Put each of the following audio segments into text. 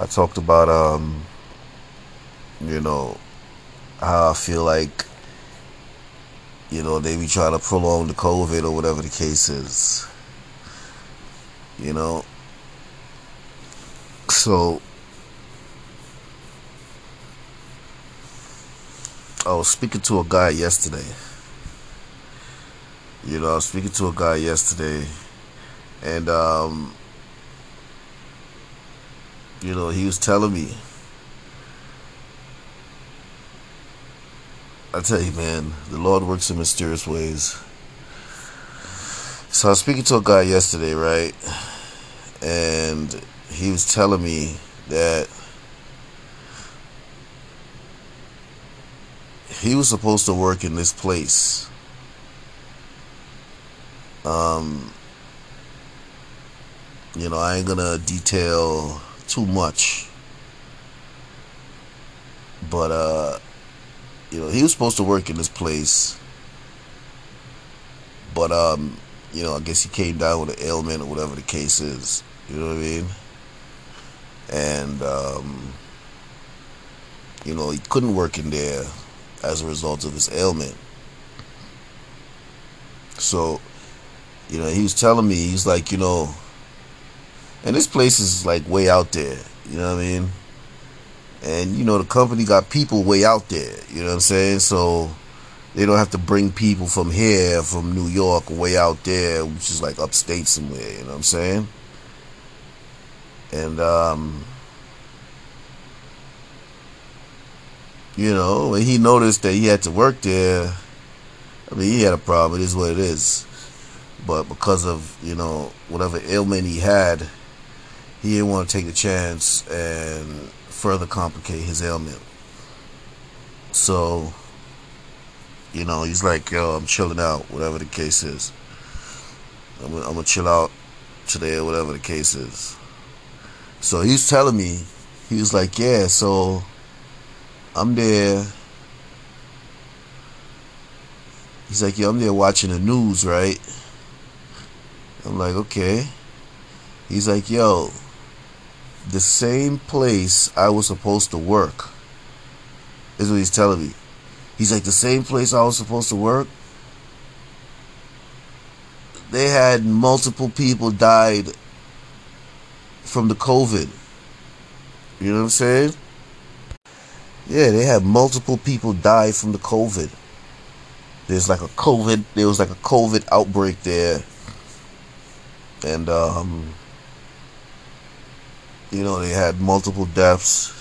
I talked about um, you know, how I feel like you know, they be trying to prolong the COVID or whatever the case is. You know? So, I was speaking to a guy yesterday. You know, I was speaking to a guy yesterday, and, um, you know, he was telling me I tell you, man, the Lord works in mysterious ways. So I was speaking to a guy yesterday, right? And he was telling me that he was supposed to work in this place. Um, you know, I ain't gonna detail too much, but uh you know, he was supposed to work in this place, but um, you know, I guess he came down with an ailment or whatever the case is. You know what I mean? And um, you know, he couldn't work in there as a result of his ailment. So, you know, he was telling me, he's like, you know, and this place is like way out there. You know what I mean? And you know the company got people way out there, you know what I'm saying? So they don't have to bring people from here, from New York, way out there, which is like upstate somewhere, you know what I'm saying? And um you know, he noticed that he had to work there, I mean he had a problem, it is what it is. But because of, you know, whatever ailment he had, he didn't want to take the chance and further complicate his ailment. So, you know, he's like, yo, I'm chilling out, whatever the case is. I'm, I'm gonna chill out today, or whatever the case is. So he's telling me, he was like, yeah, so I'm there. He's like, yo, I'm there watching the news, right? I'm like, okay. He's like, yo, the same place I was supposed to work. Is what he's telling me. He's like, the same place I was supposed to work. They had multiple people died from the COVID. You know what I'm saying? Yeah, they had multiple people die from the COVID. There's like a COVID, there was like a COVID outbreak there. And, um, you know, they had multiple deaths.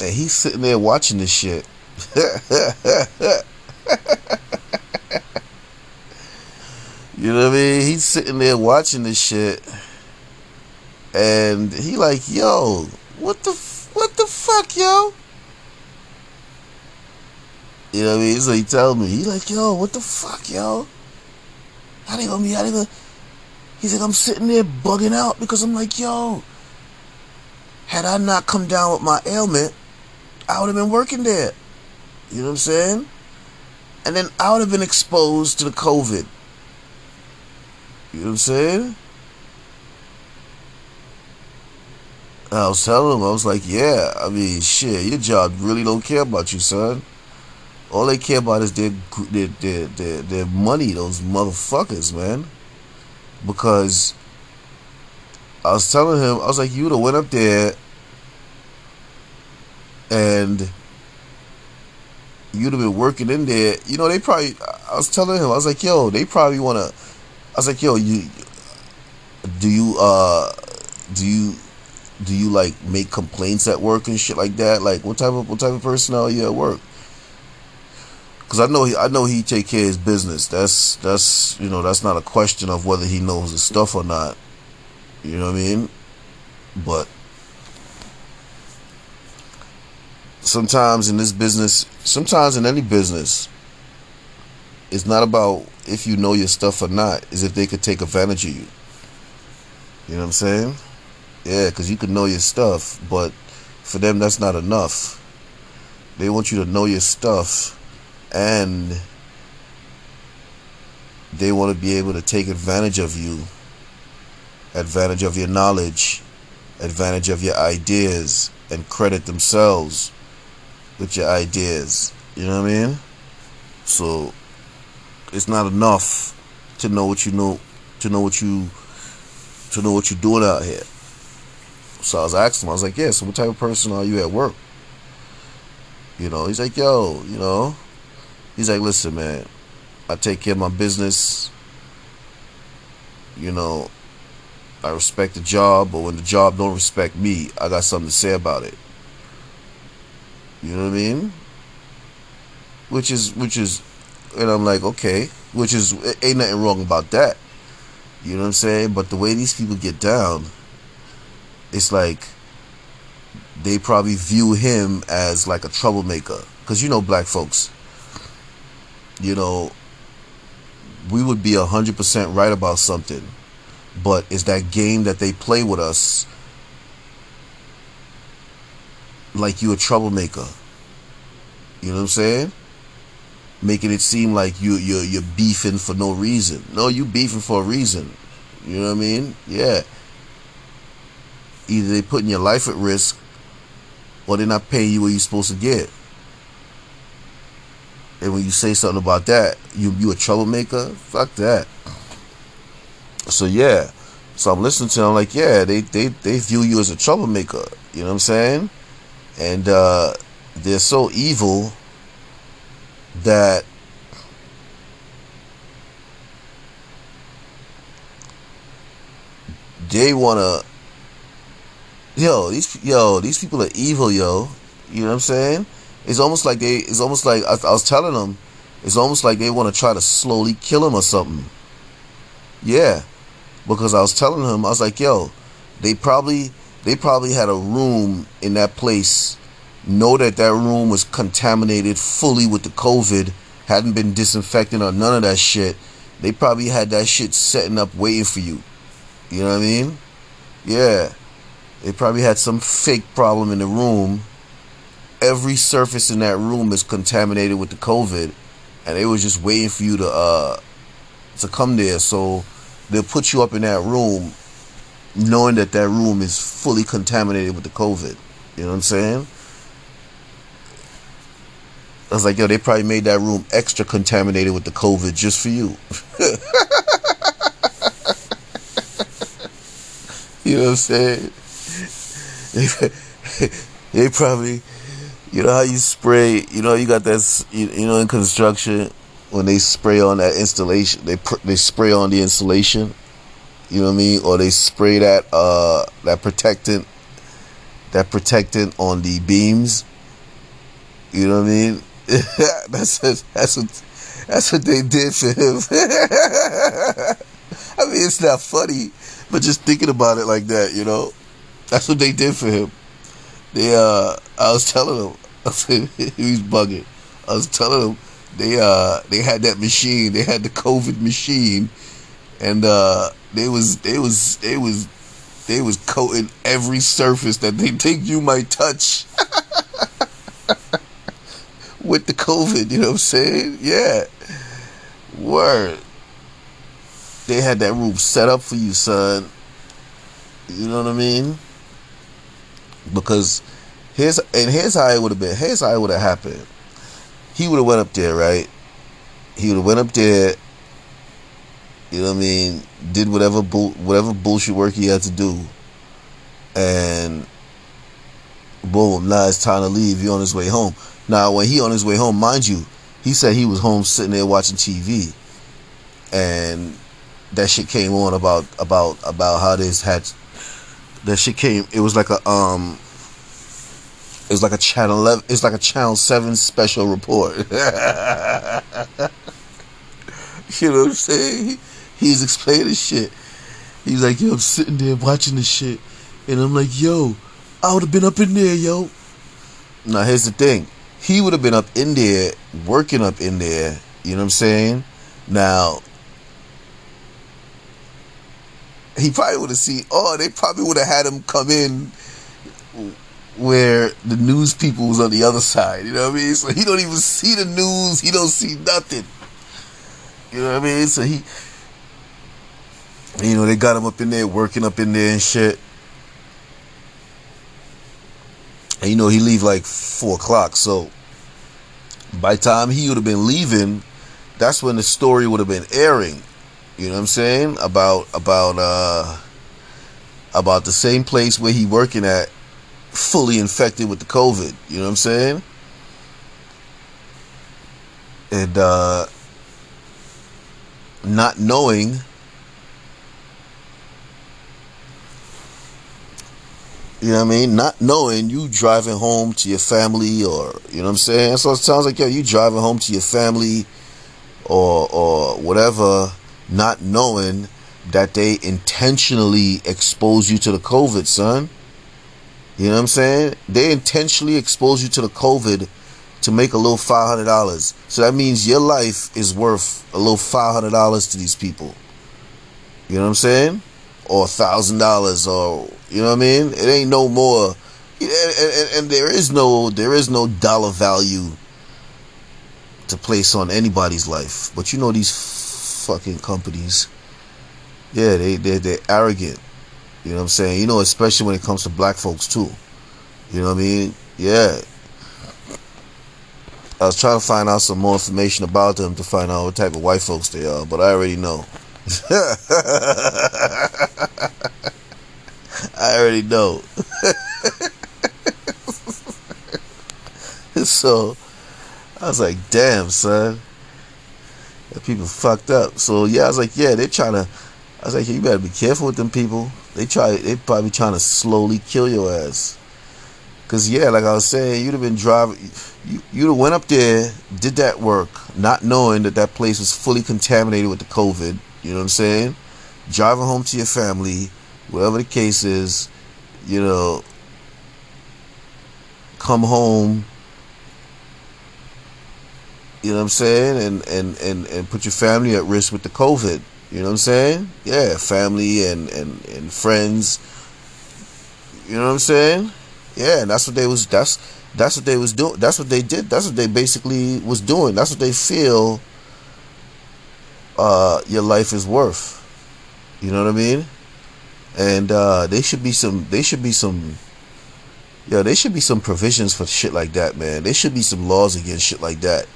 And he's sitting there watching this shit. you know what I mean? He's sitting there watching this shit. And he like, yo, what the what the fuck, yo? You know what I mean? So he tell me, he like, yo, what the fuck, yo? How they gonna be? They gonna? He's like, I'm sitting there bugging out because I'm like, yo, had I not come down with my ailment, I would have been working there. You know what I'm saying? And then I would have been exposed to the COVID. You know what I'm saying? I was telling him, I was like, yeah, I mean, shit, your job really don't care about you, son. All they care about is their their their their, their money. Those motherfuckers, man. Because I was telling him, I was like, you'd have went up there and you'd have been working in there. You know, they probably. I was telling him, I was like, yo, they probably want to. I was like, yo, you do you uh do you do you like make complaints at work and shit like that? Like, what type of what type of person are you at work? Because I know he, I know he take care of his business. That's that's you know that's not a question of whether he knows his stuff or not. You know what I mean? But sometimes in this business, sometimes in any business, it's not about if you know your stuff or not. Is if they could take advantage of you. You know what I'm saying? Yeah, because you can know your stuff, but for them that's not enough. They want you to know your stuff, and they want to be able to take advantage of you, advantage of your knowledge, advantage of your ideas, and credit themselves with your ideas. You know what I mean? So it's not enough to know what you know, to know what you, to know what you're doing out here. So I was asking him, I was like, yeah, so what type of person are you at work? You know, he's like, yo, you know, he's like, listen, man, I take care of my business. You know, I respect the job, but when the job don't respect me, I got something to say about it. You know what I mean? Which is, which is, and I'm like, okay, which is, ain't nothing wrong about that. You know what I'm saying? But the way these people get down, it's like they probably view him as like a troublemaker. Because you know, black folks, you know, we would be 100% right about something. But it's that game that they play with us like you a troublemaker. You know what I'm saying? Making it seem like you you're you're beefing for no reason. No, you beefing for a reason. You know what I mean? Yeah. Either they putting your life at risk or they're not paying you what you're supposed to get. And when you say something about that, you you a troublemaker? Fuck that. So yeah. So I'm listening to them like, yeah, they, they, they view you as a troublemaker. You know what I'm saying? And uh, they're so evil that they wanna yo these yo these people are evil yo you know what i'm saying it's almost like they it's almost like i, I was telling them it's almost like they want to try to slowly kill him or something. Yeah. Because i was telling him i was like yo they probably they probably had a room in that place know that that room was contaminated fully with the covid hadn't been disinfected or none of that shit. They probably had that shit setting up waiting for you. You know what i mean? Yeah. They probably had some fake problem in the room. Every surface in that room is contaminated with the COVID, and they was just waiting for you to uh to come there. So they'll put you up in that room, knowing that that room is fully contaminated with the COVID. You know what I'm saying? I was like, yo, they probably made that room extra contaminated with the COVID just for you. you know what I'm saying? they probably, you know how you spray, you know you got that, you, you know in construction when they spray on that installation, they they spray on the insulation, you know what I mean, or they spray that uh that protectant, that protectant on the beams, you know what I mean. that's that's what that's what they did for him. I mean, it's not funny, but just thinking about it like that, you know. That's what they did for him. They uh I was telling him he was bugging. I was telling him they uh they had that machine, they had the COVID machine and uh they was they was they was they was coating every surface that they think you might touch with the COVID, you know what I'm saying? Yeah. Word. They had that room set up for you, son. You know what I mean? because his and here's how it would have been. Here's how it would have happened. He would have went up there, right? He would have went up there. You know what I mean? Did whatever whatever bullshit work he had to do, and boom, now it's time to leave. He on his way home. Now, when he on his way home, mind you, he said he was home sitting there watching TV, and that shit came on about about about how this had that shit came. It was like a um. It was like a channel 11, It's like a channel seven special report. you know what I'm saying? He's explaining shit. He's like, yo, I'm sitting there watching the shit, and I'm like, yo, I would have been up in there, yo. Now here's the thing. He would have been up in there, working up in there. You know what I'm saying? Now, he probably would have seen. Oh, they probably would have had him come in where the news people was on the other side. You know what I mean? So he don't even see the news. He don't see nothing. You know what I mean? So he, you know, they got him up in there working up in there and shit. And you know he leave like four o'clock. So by time he would have been leaving, that's when the story would have been airing. You know what I'm saying? About about uh about the same place where he working at fully infected with the COVID. You know what I'm saying? And uh not knowing You know what I mean? Not knowing you driving home to your family or you know what I'm saying? So it sounds like yo, you driving home to your family or or whatever, not knowing that they intentionally expose you to the COVID, son. You know what I'm saying? They intentionally expose you to the COVID to make a little five hundred dollars. So that means your life is worth a little five hundred dollars to these people. You know what I'm saying? Or a thousand dollars or you know what I mean? It ain't no more. And, and, and there is no there is no dollar value to place on anybody's life. But you know these fucking companies. Yeah, they they they're arrogant. You know what I'm saying? You know, especially when it comes to black folks too. You know what I mean? Yeah. I was trying to find out some more information about them to find out what type of white folks they are, but I already know. I already know. so I was like, damn, son. That people fucked up. So yeah, I was like, yeah, they're trying to I was like, you better be careful with them people. They try they probably trying to slowly kill your ass. Cause yeah, like I was saying, you'd have been driving you you'd have went up there, did that work, not knowing that that place was fully contaminated with the COVID. You know what I'm saying? Driving home to your family, whatever the case is, you know, come home, you know what I'm saying, and, and, and, and put your family at risk with the COVID. You know what I'm saying? Yeah, family and, and, and friends. You know what I'm saying? Yeah, and that's what they was that's that's what they was doing. That's what they did. That's what they basically was doing. That's what they feel uh, your life is worth. You know what I mean? and uh, they should be some they should be some yeah they should be some provisions for shit like that man there should be some laws against shit like that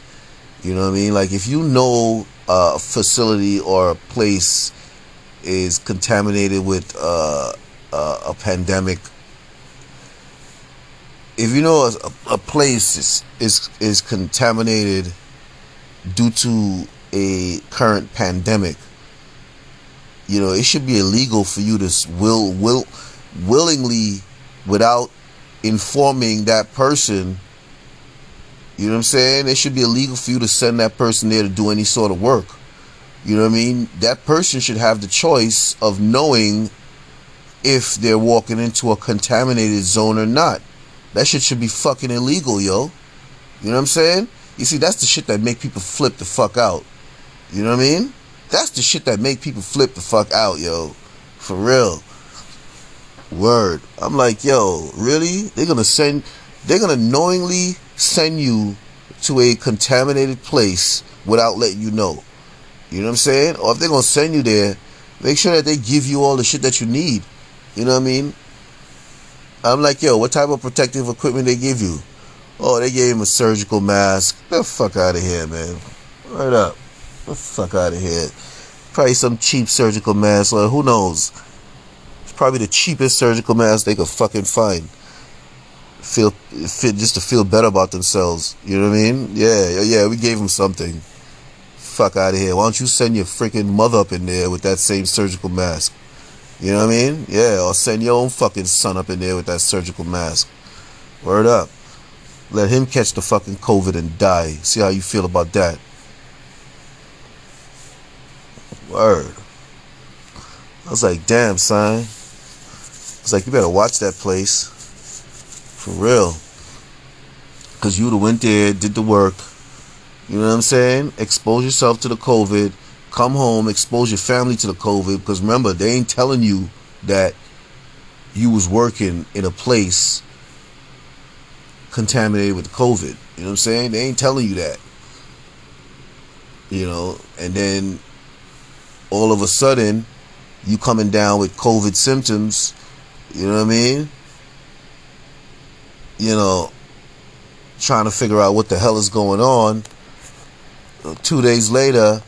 you know what i mean like if you know a facility or a place is contaminated with uh, uh, a pandemic if you know a, a place is, is is contaminated due to a current pandemic you know, it should be illegal for you to will will willingly without informing that person. You know what I'm saying? It should be illegal for you to send that person there to do any sort of work. You know what I mean? That person should have the choice of knowing if they're walking into a contaminated zone or not. That shit should be fucking illegal, yo. You know what I'm saying? You see, that's the shit that make people flip the fuck out. You know what I mean? That's the shit that make people flip the fuck out, yo. For real. Word. I'm like, yo, really? They're gonna send they're gonna knowingly send you to a contaminated place without letting you know. You know what I'm saying? Or if they're gonna send you there, make sure that they give you all the shit that you need. You know what I mean? I'm like, yo, what type of protective equipment they give you? Oh, they gave him a surgical mask. Get the fuck out of here, man. Right up. Get the fuck out of here. Probably some cheap surgical mask, or who knows? It's probably the cheapest surgical mask they could fucking find. Feel fit just to feel better about themselves. You know what I mean? Yeah, yeah. We gave them something. Fuck out of here. Why don't you send your freaking mother up in there with that same surgical mask? You know what I mean? Yeah, or send your own fucking son up in there with that surgical mask. Word up. Let him catch the fucking COVID and die. See how you feel about that. Word. I was like, damn, son. I was like, you better watch that place. For real. Because you would have went there, did the work. You know what I'm saying? Expose yourself to the COVID. Come home, expose your family to the COVID. Because remember, they ain't telling you that you was working in a place contaminated with COVID. You know what I'm saying? They ain't telling you that. You know, and then all of a sudden, you coming down with COVID symptoms. You know what I mean? You know, trying to figure out what the hell is going on two days later,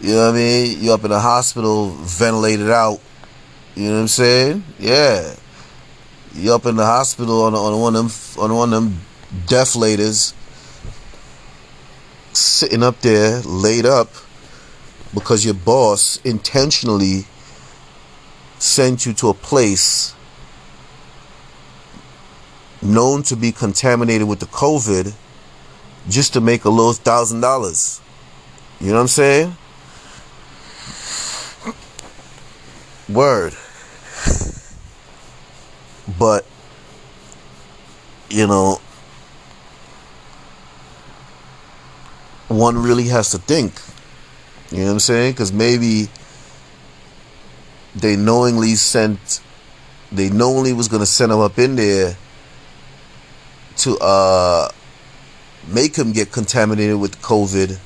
you know what I mean? You're up in the hospital, ventilated out. You know what I'm saying? Yeah. You're up in the hospital on on one of them on one of them defilators, sitting up there, laid up, because your boss intentionally sent you to a place known to be contaminated with the COVID just to make a little thousand dollars. You know what I'm saying? Word. But, you know, one really has to think. You know what I'm saying? Because maybe they knowingly sent, they knowingly was going to send him up in there to uh, make him get contaminated with COVID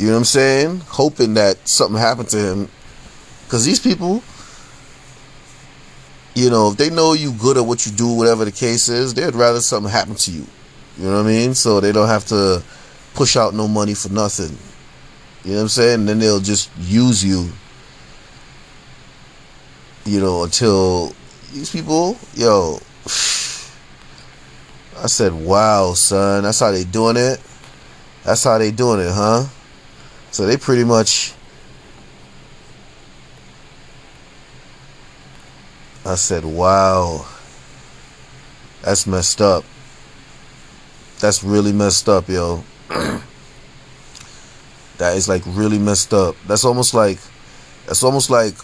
you know what I'm saying? Hoping that something happened to him. Because these people, you know, if they know you good at what you do, whatever the case is, they'd rather something happen to you. You know what I mean? So they don't have to push out no money for nothing. You know what I'm saying? And then they'll just use you, you know, until these people, yo, I said, wow, son, that's how they doing it? That's how they doing it, huh? So they pretty much. I said, wow. That's messed up. That's really messed up, yo. that is like really messed up. That's almost like that's almost like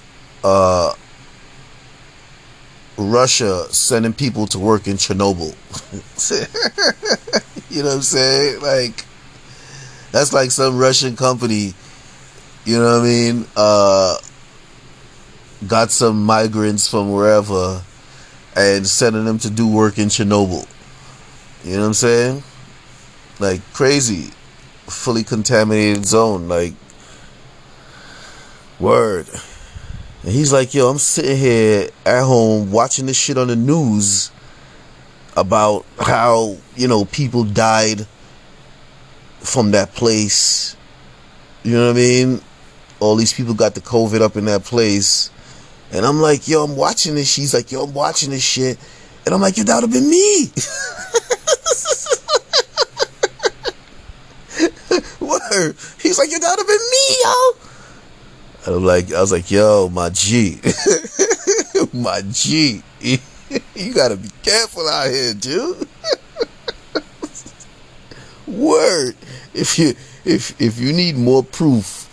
uh Russia sending people to work in Chernobyl. you know what I'm saying? Like that's like some Russian company, you know what I mean? Uh, got some migrants from wherever and sending them to do work in Chernobyl. You know what I'm saying? Like crazy, fully contaminated zone. Like, word. And he's like, yo, I'm sitting here at home watching this shit on the news about how, you know, people died from that place. You know what I mean? All these people got the COVID up in that place. And I'm like, yo, I'm watching this. She's like, yo, I'm watching this shit. And I'm like, yo, that would have been me. Word. He's like, yo, that would have been me, yo. And I'm like, I was like, yo, my G. my G. you gotta be careful out here, dude. Word if you if if you need more proof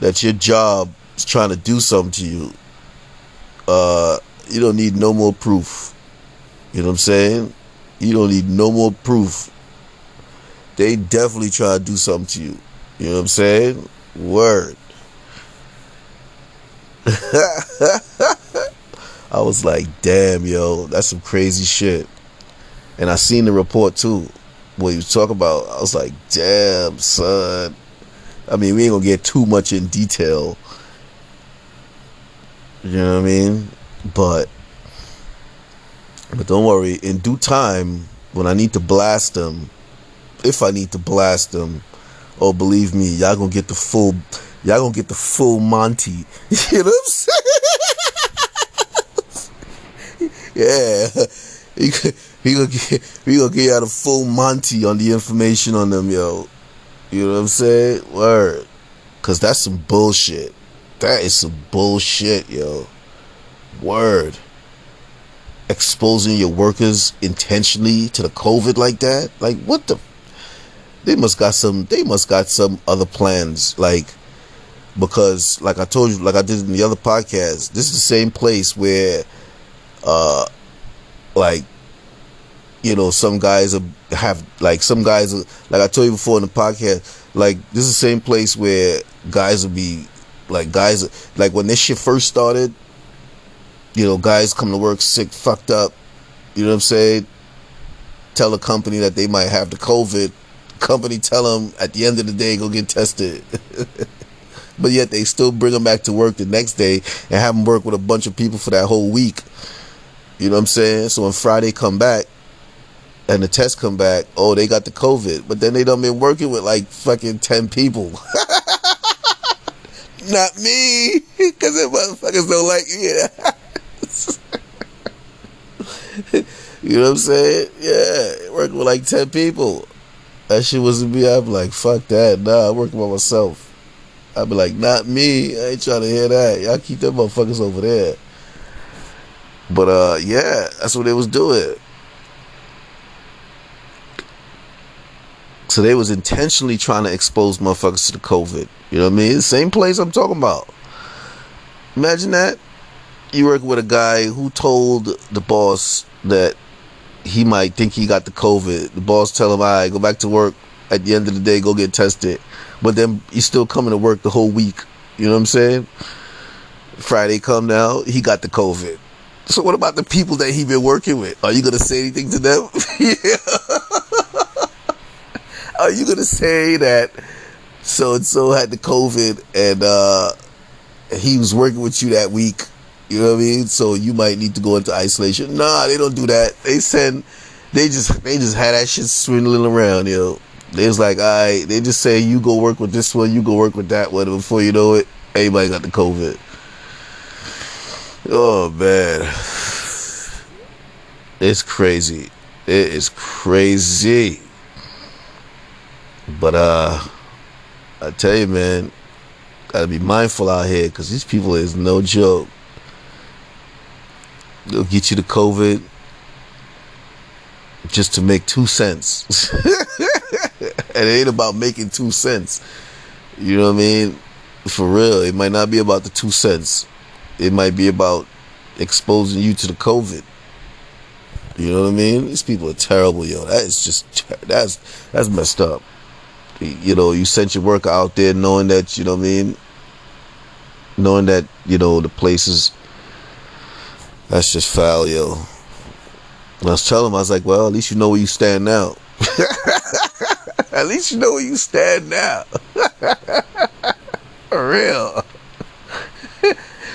that your job is trying to do something to you, uh, you don't need no more proof. You know what I'm saying? You don't need no more proof. They definitely try to do something to you. You know what I'm saying? Word. I was like, damn, yo, that's some crazy shit. And I seen the report too what was talking about, I was like, damn, son. I mean, we ain't gonna get too much in detail. You know what I mean? But but don't worry, in due time, when I need to blast them, if I need to blast them, oh believe me, y'all gonna get the full y'all gonna get the full Monty. you know what I'm saying? yeah. He gonna get we gonna get out a full Monty on the information on them, yo. You know what I'm saying? Word. Cause that's some bullshit. That is some bullshit, yo. Word. Exposing your workers intentionally to the COVID like that? Like what the they must got some they must got some other plans. Like because like I told you, like I did in the other podcast, this is the same place where uh like you know, some guys have like some guys like I told you before in the podcast. Like this is the same place where guys will be like guys like when this shit first started. You know, guys come to work sick, fucked up. You know what I'm saying? Tell a company that they might have the COVID. Company tell them at the end of the day go get tested. but yet they still bring them back to work the next day and have them work with a bunch of people for that whole week. You know what I'm saying? So when Friday come back, and the test come back, oh, they got the COVID, but then they done been working with like fucking ten people. Not me, because the motherfuckers don't like me. you know what I'm saying? Yeah, working with like ten people. That shit wasn't me. I'm like, fuck that. Nah, I'm working by myself. I'd be like, not me. I ain't trying to hear that. Y'all keep them motherfuckers over there. But uh, yeah, that's what they was doing. So they was intentionally trying to expose motherfuckers to the COVID. You know what I mean? Same place I'm talking about. Imagine that. You work with a guy who told the boss that he might think he got the COVID. The boss tell him, right, go back to work. At the end of the day, go get tested. But then he's still coming to work the whole week. You know what I'm saying? Friday come now, he got the COVID. So what about the people that he been working with? Are you gonna say anything to them? Are you gonna say that so and so had the COVID and uh, he was working with you that week? You know what I mean? So you might need to go into isolation. Nah, they don't do that. They send, they just they just had that shit swindling around, yo. They was like, all right, they just say you go work with this one, you go work with that one. Before you know it, everybody got the COVID. Oh man, it's crazy. It is crazy. But uh, I tell you, man, gotta be mindful out here because these people is no joke. They'll get you the COVID just to make two cents. and it ain't about making two cents. You know what I mean? For real, it might not be about the two cents. It might be about exposing you to the COVID. You know what I mean? These people are terrible, yo. That is just that's that's messed up you know, you sent your worker out there knowing that, you know what I mean? Knowing that, you know, the places that's just foul, yo. I was telling him, I was like, well, at least you know where you stand now. at least you know where you stand now. For real.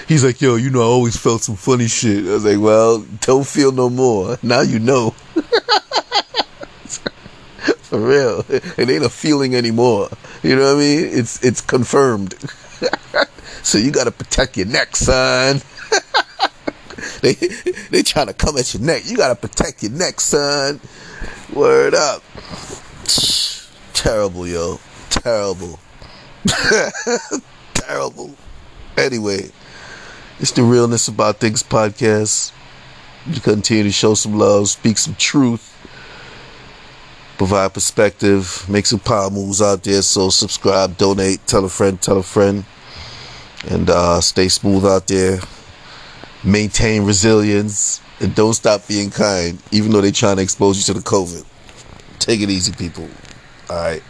He's like, yo, you know, I always felt some funny shit. I was like, well, don't feel no more. Now you know. For real. It ain't a feeling anymore. You know what I mean? It's it's confirmed. so you gotta protect your neck, son. They they trying to come at your neck. You gotta protect your neck, son. Word up. Terrible, yo. Terrible. Terrible. Anyway, it's the Realness About Things podcast. You continue to show some love, speak some truth provide perspective, make some power moves out there. So subscribe, donate, tell a friend, tell a friend, and uh, stay smooth out there. Maintain resilience and don't stop being kind, even though they're trying to expose you to the COVID. Take it easy, people. All right.